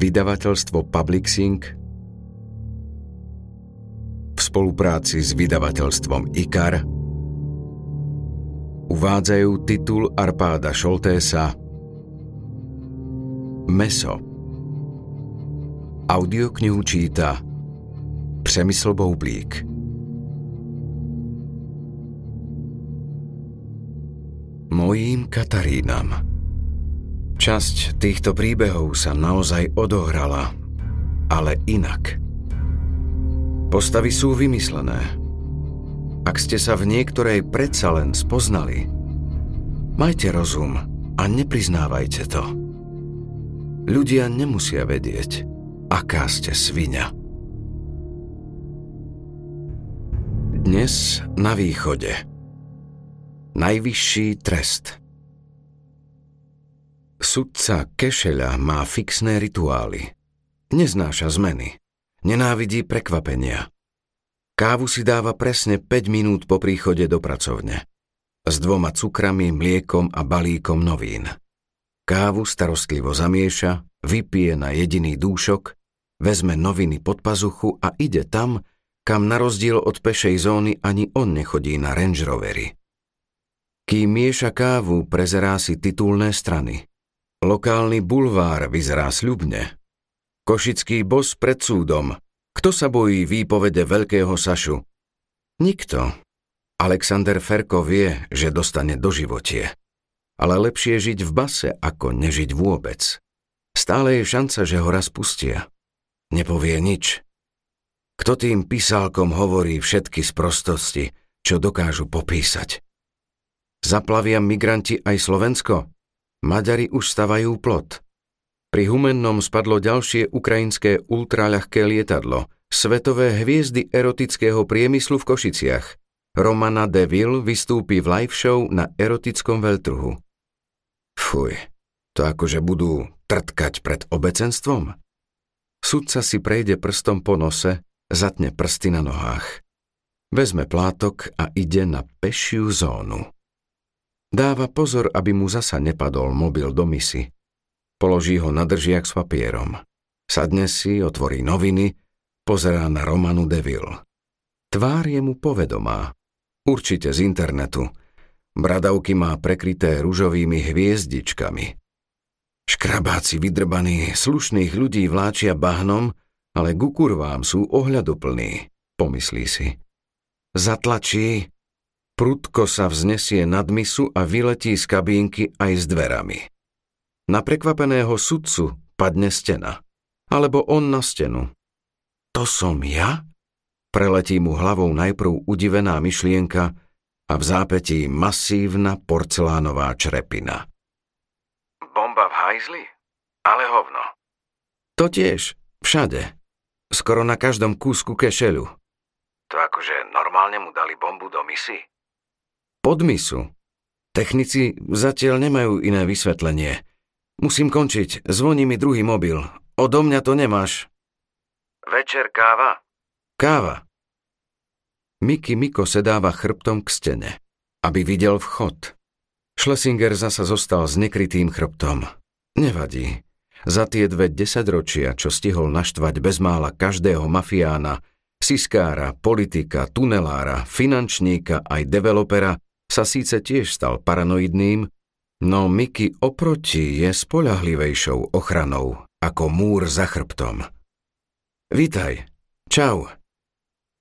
Vydavateľstvo Publixing v spolupráci s vydavateľstvom IKAR uvádzajú titul Arpáda Šoltésa Meso. Audioknihu číta Přemysl Boublík. Mojím Katarínam. Časť týchto príbehov sa naozaj odohrala, ale inak – Postavy sú vymyslené. Ak ste sa v niektorej predsa len spoznali, majte rozum a nepriznávajte to. Ľudia nemusia vedieť, aká ste svinia. Dnes na východe. Najvyšší trest. Sudca Kešeľa má fixné rituály. Neznáša zmeny. Nenávidí prekvapenia. Kávu si dáva presne 5 minút po príchode do pracovne. S dvoma cukrami, mliekom a balíkom novín. Kávu starostlivo zamieša, vypije na jediný dúšok, vezme noviny pod pazuchu a ide tam, kam na rozdiel od pešej zóny ani on nechodí na Range Rovery. Kým mieša kávu, prezerá si titulné strany. Lokálny bulvár vyzerá sľubne, Košický bos pred súdom. Kto sa bojí výpovede veľkého Sašu? Nikto. Alexander Ferko vie, že dostane do životie. Ale lepšie žiť v base, ako nežiť vôbec. Stále je šanca, že ho raz pustia. Nepovie nič. Kto tým písálkom hovorí všetky sprostosti, čo dokážu popísať? Zaplavia migranti aj Slovensko? Maďari už stavajú plot. Pri Humennom spadlo ďalšie ukrajinské ultraľahké lietadlo, svetové hviezdy erotického priemyslu v Košiciach. Romana Deville vystúpi v live show na erotickom veľtrhu. Fuj, to akože budú trtkať pred obecenstvom? Sudca si prejde prstom po nose, zatne prsty na nohách. Vezme plátok a ide na pešiu zónu. Dáva pozor, aby mu zasa nepadol mobil do misy. Položí ho na držiak s papierom. Sadne si, otvorí noviny, pozerá na Romanu Deville. Tvár je mu povedomá. Určite z internetu. Bradavky má prekryté ružovými hviezdičkami. Škrabáci vydrbaní slušných ľudí vláčia bahnom, ale ku kurvám sú ohľadoplní, pomyslí si. Zatlačí, prudko sa vznesie nad misu a vyletí z kabínky aj s dverami. Na prekvapeného sudcu padne stena. Alebo on na stenu. To som ja? Preletí mu hlavou najprv udivená myšlienka a v zápetí masívna porcelánová črepina. Bomba v hajzli? Ale hovno. To tiež, všade. Skoro na každom kúsku kešelu. To akože normálne mu dali bombu do misy? Pod misu. Technici zatiaľ nemajú iné vysvetlenie – Musím končiť, zvoní mi druhý mobil. Odo mňa to nemáš. Večer káva? Káva. Miky Miko sedáva chrbtom k stene, aby videl vchod. Schlesinger zasa zostal s nekrytým chrbtom. Nevadí. Za tie dve desaťročia, čo stihol naštvať bezmála každého mafiána, siskára, politika, tunelára, finančníka aj developera, sa síce tiež stal paranoidným, No Miky oproti je spolahlivejšou ochranou ako múr za chrbtom. Vítaj. Čau.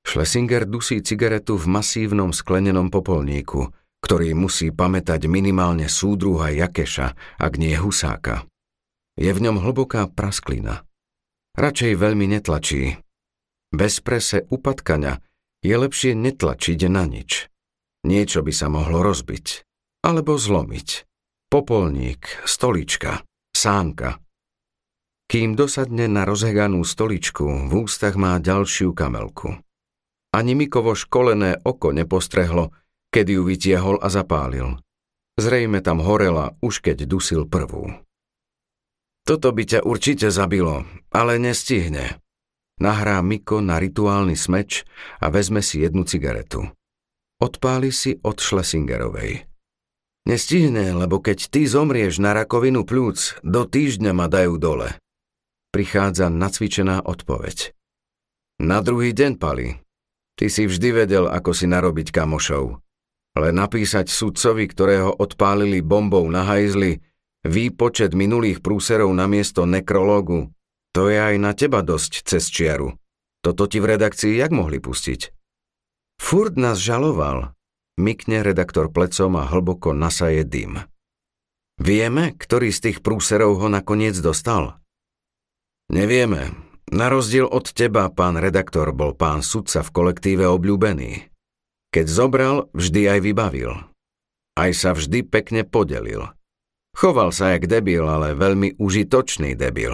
Schlesinger dusí cigaretu v masívnom sklenenom popolníku, ktorý musí pamätať minimálne súdruha Jakeša, ak nie Husáka. Je v ňom hlboká prasklina. Radšej veľmi netlačí. Bez prese upatkania je lepšie netlačiť na nič. Niečo by sa mohlo rozbiť. Alebo zlomiť popolník, stolička, sánka. Kým dosadne na rozheganú stoličku, v ústach má ďalšiu kamelku. Ani Mikovo školené oko nepostrehlo, keď ju vytiahol a zapálil. Zrejme tam horela, už keď dusil prvú. Toto by ťa určite zabilo, ale nestihne. Nahrá Miko na rituálny smeč a vezme si jednu cigaretu. Odpáli si od Schlesingerovej. Nestihne, lebo keď ty zomrieš na rakovinu plúc, do týždňa ma dajú dole. prichádza nacvičená odpoveď. Na druhý deň, Pali. Ty si vždy vedel, ako si narobiť kamošov. Ale napísať sudcovi, ktorého odpálili bombou na hajzli, výpočet minulých prúserov na miesto nekrológu, to je aj na teba dosť cez čiaru. Toto ti v redakcii jak mohli pustiť? Furt nás žaloval. Mykne redaktor plecom a hlboko nasaje dym. Vieme, ktorý z tých prúserov ho nakoniec dostal? Nevieme. Na rozdiel od teba, pán redaktor, bol pán sudca v kolektíve obľúbený. Keď zobral, vždy aj vybavil. Aj sa vždy pekne podelil. Choval sa jak debil, ale veľmi užitočný debil.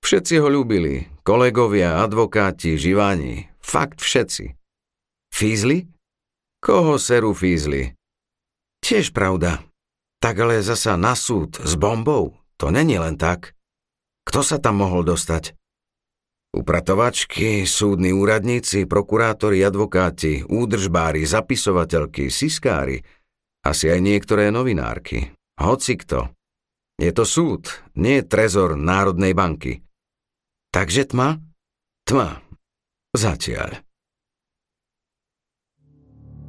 Všetci ho ľúbili, kolegovia, advokáti, živáni, fakt všetci. Fízli? Koho seru fízli? Tiež pravda, tak ale zasa na súd s bombou, to není len tak. Kto sa tam mohol dostať? Upratovačky, súdni úradníci, prokurátori, advokáti, údržbári, zapisovateľky, siskári, asi aj niektoré novinárky. Hoci kto. Je to súd, nie trezor Národnej banky. Takže tma? Tma. Zatiaľ.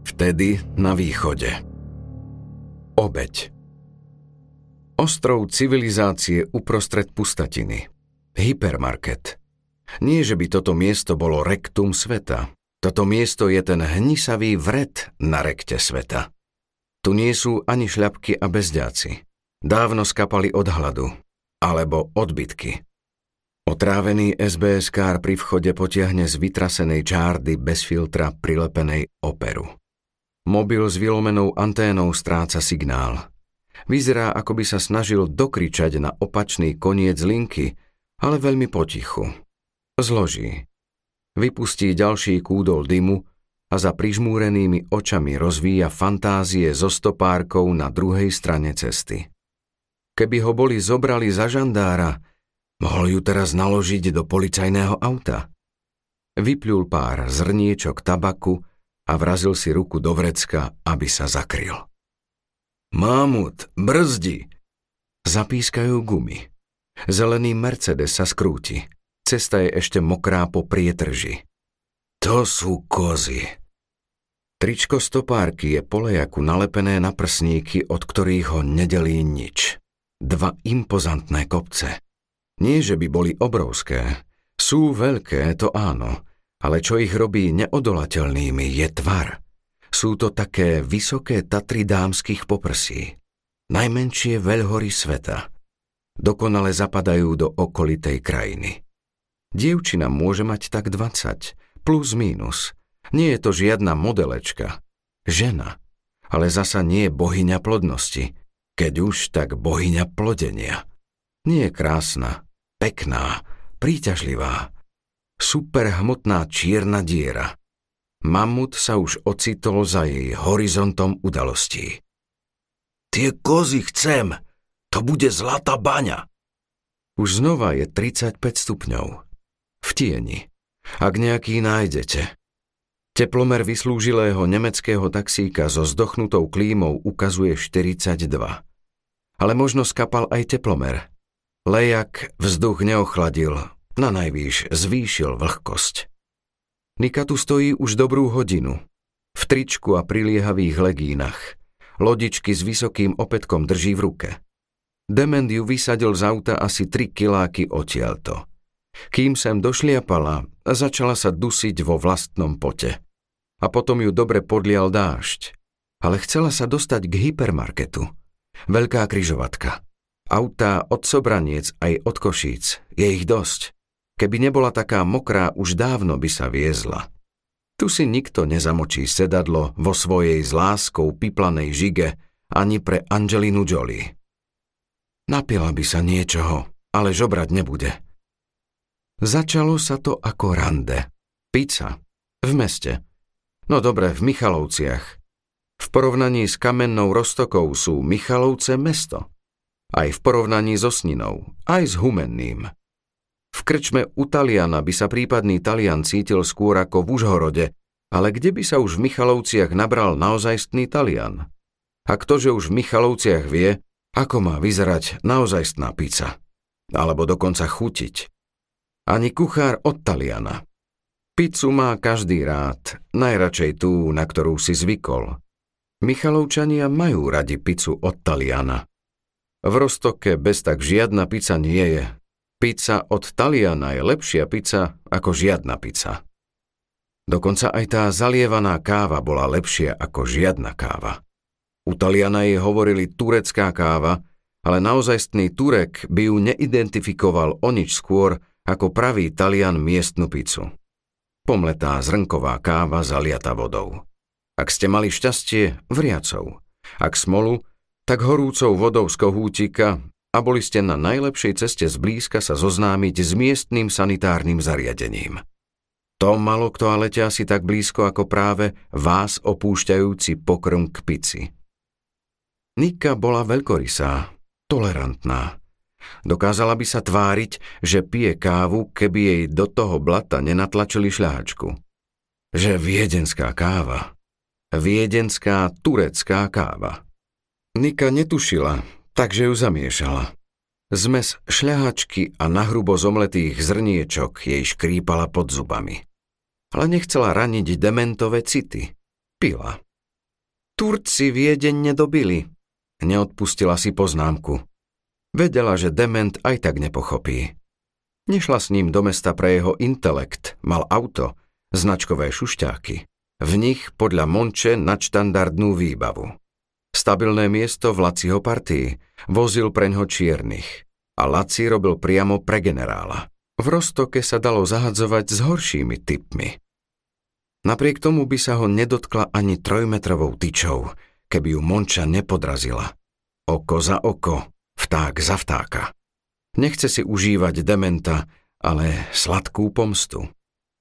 Vtedy na východe. Obeď. Ostrov civilizácie uprostred pustatiny. Hypermarket. Nie, že by toto miesto bolo rektum sveta. Toto miesto je ten hnisavý vred na rekte sveta. Tu nie sú ani šľapky a bezďáci. Dávno skapali od hladu. Alebo odbytky. Otrávený SBS kár pri vchode potiahne z vytrasenej čárdy bez filtra prilepenej operu. Mobil s vylomenou anténou stráca signál. Vyzerá, ako by sa snažil dokričať na opačný koniec linky, ale veľmi potichu. Zloží. Vypustí ďalší kúdol dymu a za prižmúrenými očami rozvíja fantázie so stopárkou na druhej strane cesty. Keby ho boli zobrali za žandára, mohol ju teraz naložiť do policajného auta. Vypľul pár zrniečok tabaku a vrazil si ruku do vrecka, aby sa zakryl. Mámut, brzdi! Zapískajú gumy. Zelený Mercedes sa skrúti. Cesta je ešte mokrá po prietrži. To sú kozy. Tričko stopárky je polejaku nalepené na prsníky, od ktorých ho nedelí nič. Dva impozantné kopce. Nie, že by boli obrovské. Sú veľké, to áno, ale čo ich robí neodolateľnými je tvar – sú to také vysoké Tatry dámskych poprsí. Najmenšie veľhory sveta. Dokonale zapadajú do okolitej krajiny. Dievčina môže mať tak 20, plus mínus. Nie je to žiadna modelečka. Žena. Ale zasa nie bohyňa plodnosti. Keď už, tak bohyňa plodenia. Nie je krásna, pekná, príťažlivá. Superhmotná čierna diera – Mamut sa už ocitol za jej horizontom udalostí. Tie kozy chcem, to bude zlatá baňa. Už znova je 35 stupňov. V tieni. Ak nejaký nájdete. Teplomer vyslúžilého nemeckého taxíka so zdochnutou klímou ukazuje 42. Ale možno skapal aj teplomer. Lejak vzduch neochladil, na najvýš zvýšil vlhkosť. Nika tu stojí už dobrú hodinu. V tričku a priliehavých legínach. Lodičky s vysokým opätkom drží v ruke. Dement ju vysadil z auta asi 3 kiláky odtiaľto. Kým sem došliapala, začala sa dusiť vo vlastnom pote. A potom ju dobre podlial dážď. Ale chcela sa dostať k hypermarketu. Veľká kryžovatka. Autá od Sobraniec aj od Košíc. Je ich dosť. Keby nebola taká mokrá, už dávno by sa viezla. Tu si nikto nezamočí sedadlo vo svojej s láskou piplanej žige ani pre Angelinu Jolie. Napila by sa niečoho, ale žobrať nebude. Začalo sa to ako rande. Pizza. V meste. No dobre, v Michalovciach. V porovnaní s kamennou Rostokou sú Michalovce mesto. Aj v porovnaní so Sninou, aj s Humenným. Krčme u Taliana by sa prípadný Talian cítil skôr ako v Užhorode, ale kde by sa už v Michalovciach nabral naozajstný Talian? A ktože už v Michalovciach vie, ako má vyzerať naozajstná pizza? Alebo dokonca chutiť? Ani kuchár od Taliana. Pizzu má každý rád, najradšej tú, na ktorú si zvykol. Michalovčania majú radi pizzu od Taliana. V Rostoke bez tak žiadna pizza nie je. Pizza od Taliana je lepšia pizza ako žiadna pizza. Dokonca aj tá zalievaná káva bola lepšia ako žiadna káva. U Taliana jej hovorili turecká káva, ale naozajstný Turek by ju neidentifikoval o nič skôr ako pravý Talian miestnu pizzu. Pomletá zrnková káva zaliata vodou. Ak ste mali šťastie, vriacou. Ak smolu, tak horúcou vodou z kohútika a boli ste na najlepšej ceste zblízka sa zoznámiť s miestnym sanitárnym zariadením. To malo kto ale asi tak blízko ako práve vás opúšťajúci pokrm k pici. Nika bola veľkorysá, tolerantná. Dokázala by sa tváriť, že pije kávu, keby jej do toho blata nenatlačili šľahačku. Že viedenská káva. Viedenská turecká káva. Nika netušila, takže ju zamiešala. Zmes šľahačky a nahrubo zomletých zrniečok jej škrípala pod zubami. Ale nechcela raniť dementové city. Pila. Turci Viedeň nedobili, Neodpustila si poznámku. Vedela, že dement aj tak nepochopí. Nešla s ním do mesta pre jeho intelekt, mal auto, značkové šušťáky. V nich podľa Monče nadštandardnú výbavu. Stabilné miesto v Laciho partii, vozil preňho čiernych. A Laci robil priamo pre generála. V Rostoke sa dalo zahadzovať s horšími typmi. Napriek tomu by sa ho nedotkla ani trojmetrovou tyčou, keby ju Monča nepodrazila. Oko za oko, vták za vtáka. Nechce si užívať dementa, ale sladkú pomstu.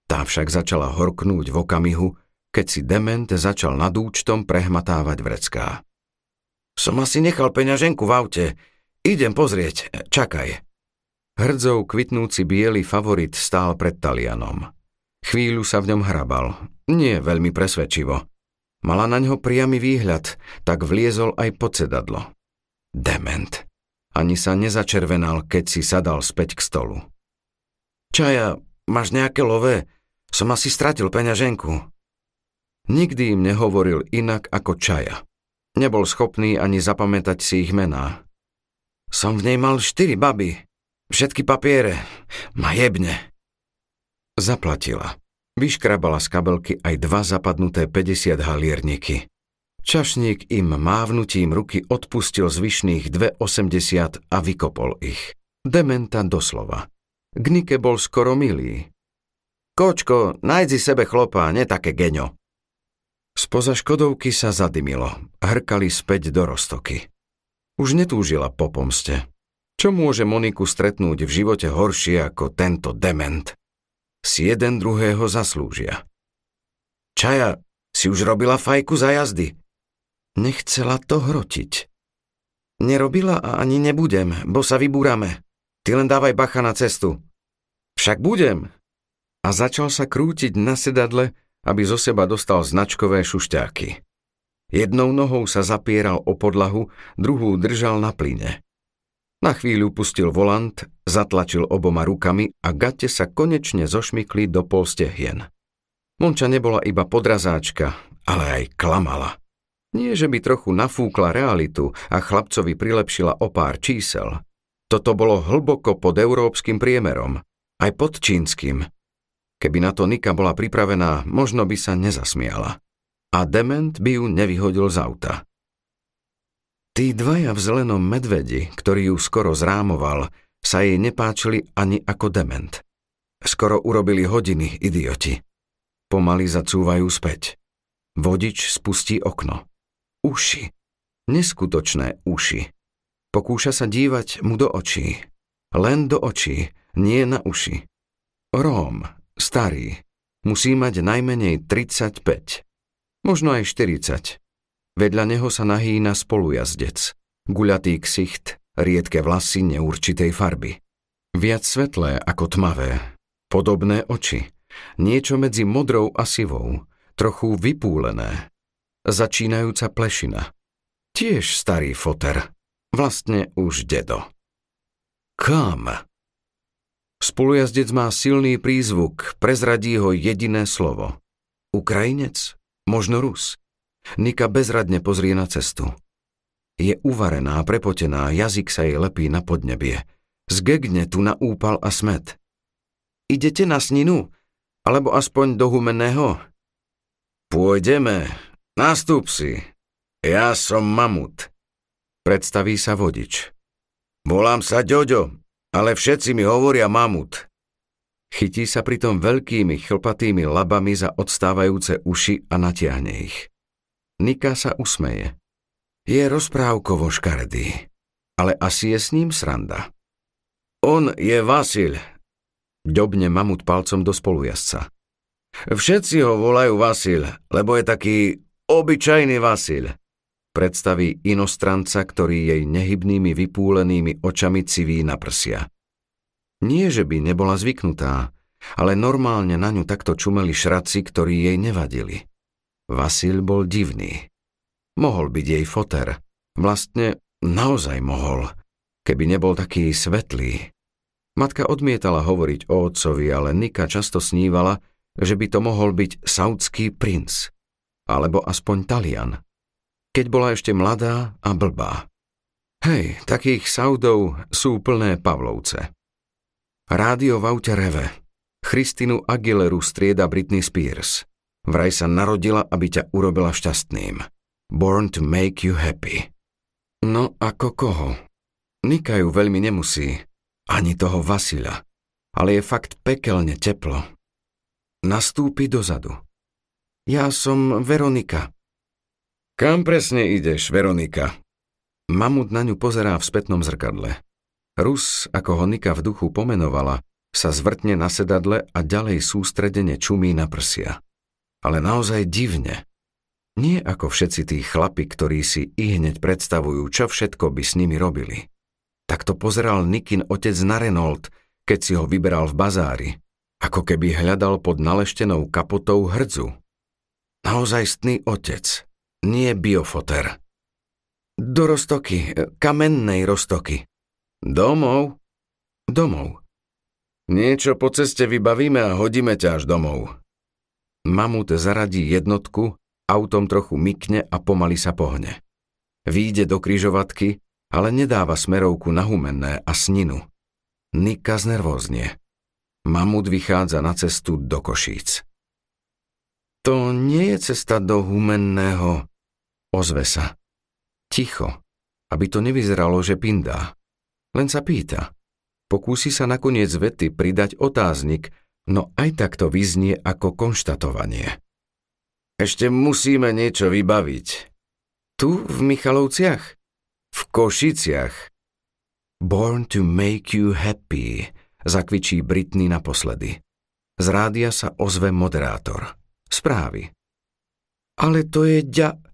Tá však začala horknúť v okamihu, keď si dement začal nad účtom prehmatávať vrecká. Som asi nechal peňaženku v aute. Idem pozrieť, čakaj. Hrdzou kvitnúci biely favorit stál pred Talianom. Chvíľu sa v ňom hrabal, nie veľmi presvedčivo. Mala na ňo priamy výhľad, tak vliezol aj pod sedadlo. Dement. Ani sa nezačervenal, keď si sadal späť k stolu. Čaja, máš nejaké lové? Som asi stratil peňaženku. Nikdy im nehovoril inak ako Čaja. Nebol schopný ani zapamätať si ich mená. Som v nej mal štyri baby. Všetky papiere. Ma jebne. Zaplatila. Vyškrabala z kabelky aj dva zapadnuté 50 halierniky. Čašník im mávnutím ruky odpustil zvyšných 2,80 a vykopol ich. Dementa doslova. Gnike bol skoro milý. Kočko, nájdzi sebe chlopa, ne také geňo. Spoza škodovky sa zadymilo, hrkali späť do roztoky. Už netúžila po pomste. Čo môže Moniku stretnúť v živote horšie ako tento dement? si jeden druhého zaslúžia. Čaja, si už robila fajku za jazdy? Nechcela to hrotiť. Nerobila a ani nebudem, bo sa vybúrame. Ty len dávaj bacha na cestu. Však budem. A začal sa krútiť na sedadle, aby zo seba dostal značkové šušťáky. Jednou nohou sa zapieral o podlahu, druhú držal na plyne. Na chvíľu pustil volant, zatlačil oboma rukami a gate sa konečne zošmykli do polstehien. Monča nebola iba podrazáčka, ale aj klamala. Nie, že by trochu nafúkla realitu a chlapcovi prilepšila o pár čísel. Toto bolo hlboko pod európskym priemerom, aj pod čínskym. Keby na to Nika bola pripravená, možno by sa nezasmiala. A dement by ju nevyhodil z auta. Tí dvaja v zelenom medvedi, ktorý ju skoro zrámoval, sa jej nepáčili ani ako dement. Skoro urobili hodiny, idioti. Pomaly zacúvajú späť. Vodič spustí okno. Uši. Neskutočné uši. Pokúša sa dívať mu do očí. Len do očí, nie na uši. Róm, starý, musí mať najmenej 35. Možno aj 40. Vedľa neho sa nahýna spolujazdec. Guľatý ksicht, riedke vlasy neurčitej farby. Viac svetlé ako tmavé. Podobné oči. Niečo medzi modrou a sivou. Trochu vypúlené. Začínajúca plešina. Tiež starý foter. Vlastne už dedo. Kam? Spolujazdec má silný prízvuk, prezradí ho jediné slovo. Ukrajinec? Možno Rus? Nika bezradne pozrie na cestu. Je uvarená, prepotená, jazyk sa jej lepí na podnebie. Zgegne tu na úpal a smet. Idete na sninu? Alebo aspoň do humenného? Pôjdeme. Nastup si. Ja som mamut. Predstaví sa vodič. Volám sa Ďoďo, ale všetci mi hovoria mamut. Chytí sa pritom veľkými chlpatými labami za odstávajúce uši a natiahne ich. Nika sa usmeje. Je rozprávkovo škaredý, ale asi je s ním sranda. On je Vasil. Ďobne mamut palcom do spolujazca. Všetci ho volajú Vasil, lebo je taký obyčajný Vasil predstaví inostranca, ktorý jej nehybnými vypúlenými očami civí na prsia. Nie, že by nebola zvyknutá, ale normálne na ňu takto čumeli šraci, ktorí jej nevadili. Vasil bol divný. Mohol byť jej foter. Vlastne naozaj mohol, keby nebol taký svetlý. Matka odmietala hovoriť o otcovi, ale Nika často snívala, že by to mohol byť saudský princ, alebo aspoň Talian keď bola ešte mladá a blbá. Hej, takých Saudov sú plné Pavlovce. Rádio v aute reve. Christinu Aguileru strieda Britney Spears. Vraj sa narodila, aby ťa urobila šťastným. Born to make you happy. No ako koho? Nika ju veľmi nemusí. Ani toho Vasila. Ale je fakt pekelne teplo. Nastúpi dozadu. Ja som Veronika. Kam presne ideš, Veronika? Mamut na ňu pozerá v spätnom zrkadle. Rus, ako ho Nika v duchu pomenovala, sa zvrtne na sedadle a ďalej sústredene čumí na prsia. Ale naozaj divne. Nie ako všetci tí chlapi, ktorí si i hneď predstavujú, čo všetko by s nimi robili. Takto pozeral Nikin otec na Renault, keď si ho vyberal v bazári, ako keby hľadal pod naleštenou kapotou hrdzu. Naozajstný otec, nie biofoter. Do Rostoky, kamennej Rostoky. Domov? Domov. Niečo po ceste vybavíme a hodíme ťa až domov. Mamut zaradí jednotku, autom trochu mykne a pomaly sa pohne. Výjde do kryžovatky, ale nedáva smerovku na humenné a sninu. Nika znervóznie. Mamut vychádza na cestu do Košíc. To nie je cesta do humenného, Ozve sa. Ticho, aby to nevyzeralo, že pindá. Len sa pýta. Pokúsi sa nakoniec vety pridať otáznik, no aj tak to vyznie ako konštatovanie. Ešte musíme niečo vybaviť. Tu v Michalovciach? V Košiciach. Born to make you happy, zakvičí Britney naposledy. Z rádia sa ozve moderátor. Správy. Ale to je ďa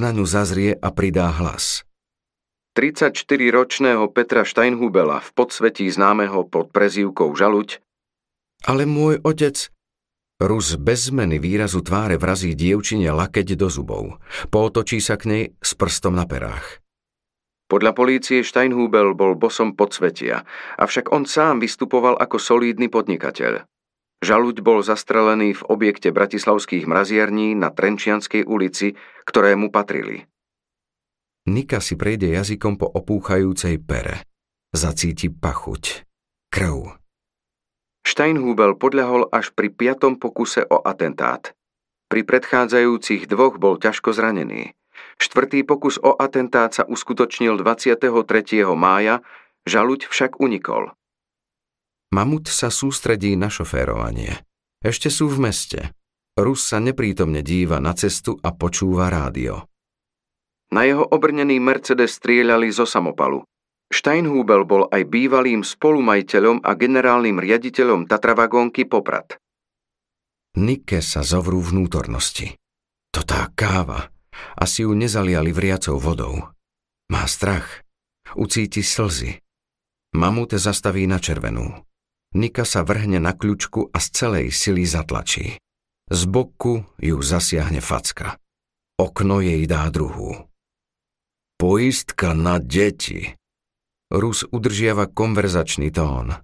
na ňu zazrie a pridá hlas. 34-ročného Petra Steinhubela v podsvetí známeho pod prezývkou Žaluť. Ale môj otec... Rus bez zmeny výrazu tváre vrazí dievčine lakeť do zubov. Pootočí sa k nej s prstom na perách. Podľa polície Steinhubel bol bosom podsvetia, avšak on sám vystupoval ako solídny podnikateľ. Žaluď bol zastrelený v objekte bratislavských mrazierní na Trenčianskej ulici, ktoré mu patrili. Nika si prejde jazykom po opúchajúcej pere. Zacíti pachuť. Krv. Steinhubel podľahol až pri piatom pokuse o atentát. Pri predchádzajúcich dvoch bol ťažko zranený. Štvrtý pokus o atentát sa uskutočnil 23. mája, žaluď však unikol. Mamut sa sústredí na šoférovanie. Ešte sú v meste. Rus sa neprítomne díva na cestu a počúva rádio. Na jeho obrnený Mercedes strieľali zo samopalu. Steinhubel bol aj bývalým spolumajiteľom a generálnym riaditeľom Tatravagónky Poprad. Nike sa zovrú vnútornosti. To tá káva. Asi ju nezaliali vriacou vodou. Má strach. Ucíti slzy. Mamut zastaví na červenú. Nika sa vrhne na kľučku a z celej sily zatlačí. Z boku ju zasiahne facka. Okno jej dá druhú. Poistka na deti. Rus udržiava konverzačný tón.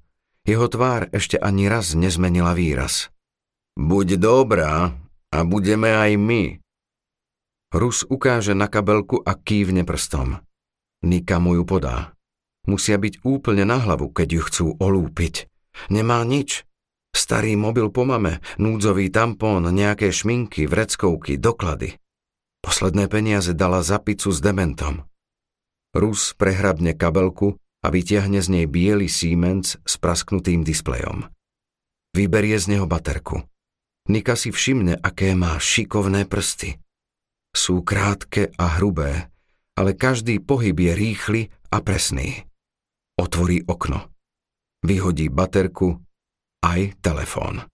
Jeho tvár ešte ani raz nezmenila výraz. Buď dobrá a budeme aj my. Rus ukáže na kabelku a kývne prstom. Nika mu ju podá. Musia byť úplne na hlavu, keď ju chcú olúpiť. Nemá nič. Starý mobil po mame, núdzový tampón, nejaké šminky, vreckovky, doklady. Posledné peniaze dala za picu s dementom. Rus prehrabne kabelku a vytiahne z nej biely Siemens s prasknutým displejom. Vyberie z neho baterku. Nika si všimne, aké má šikovné prsty. Sú krátke a hrubé, ale každý pohyb je rýchly a presný. Otvorí okno. Vyhodí baterku aj telefón.